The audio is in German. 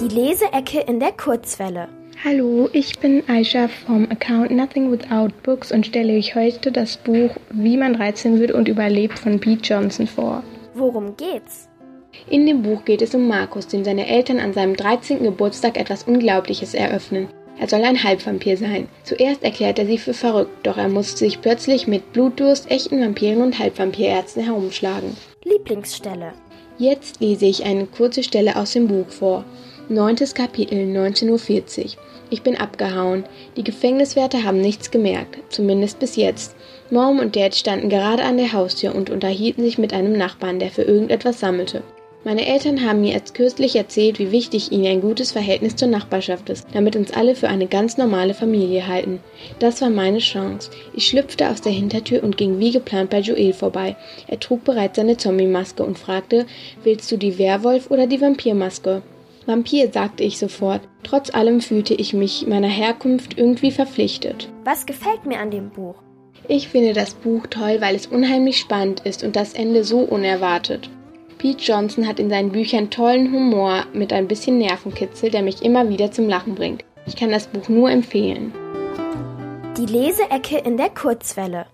Die Leseecke in der Kurzwelle. Hallo, ich bin Aisha vom Account Nothing Without Books und stelle euch heute das Buch Wie man 13 wird und überlebt von Pete Johnson vor. Worum geht's? In dem Buch geht es um Markus, dem seine Eltern an seinem 13. Geburtstag etwas Unglaubliches eröffnen. Er soll ein Halbvampir sein. Zuerst erklärt er sie für verrückt, doch er muss sich plötzlich mit Blutdurst, echten Vampiren und Halbvampirärzten herumschlagen. Lieblingsstelle. Jetzt lese ich eine kurze Stelle aus dem Buch vor. Neuntes Kapitel, 19.40 Uhr. Ich bin abgehauen. Die Gefängniswärter haben nichts gemerkt, zumindest bis jetzt. Mom und Dad standen gerade an der Haustür und unterhielten sich mit einem Nachbarn, der für irgendetwas sammelte. Meine Eltern haben mir erst kürzlich erzählt, wie wichtig ihnen ein gutes Verhältnis zur Nachbarschaft ist, damit uns alle für eine ganz normale Familie halten. Das war meine Chance. Ich schlüpfte aus der Hintertür und ging wie geplant bei Joel vorbei. Er trug bereits seine Zombie-Maske und fragte, willst du die Werwolf- oder die Vampirmaske? Vampir, sagte ich sofort. Trotz allem fühlte ich mich meiner Herkunft irgendwie verpflichtet. Was gefällt mir an dem Buch? Ich finde das Buch toll, weil es unheimlich spannend ist und das Ende so unerwartet. Pete Johnson hat in seinen Büchern tollen Humor mit ein bisschen Nervenkitzel, der mich immer wieder zum Lachen bringt. Ich kann das Buch nur empfehlen. Die Leseecke in der Kurzwelle.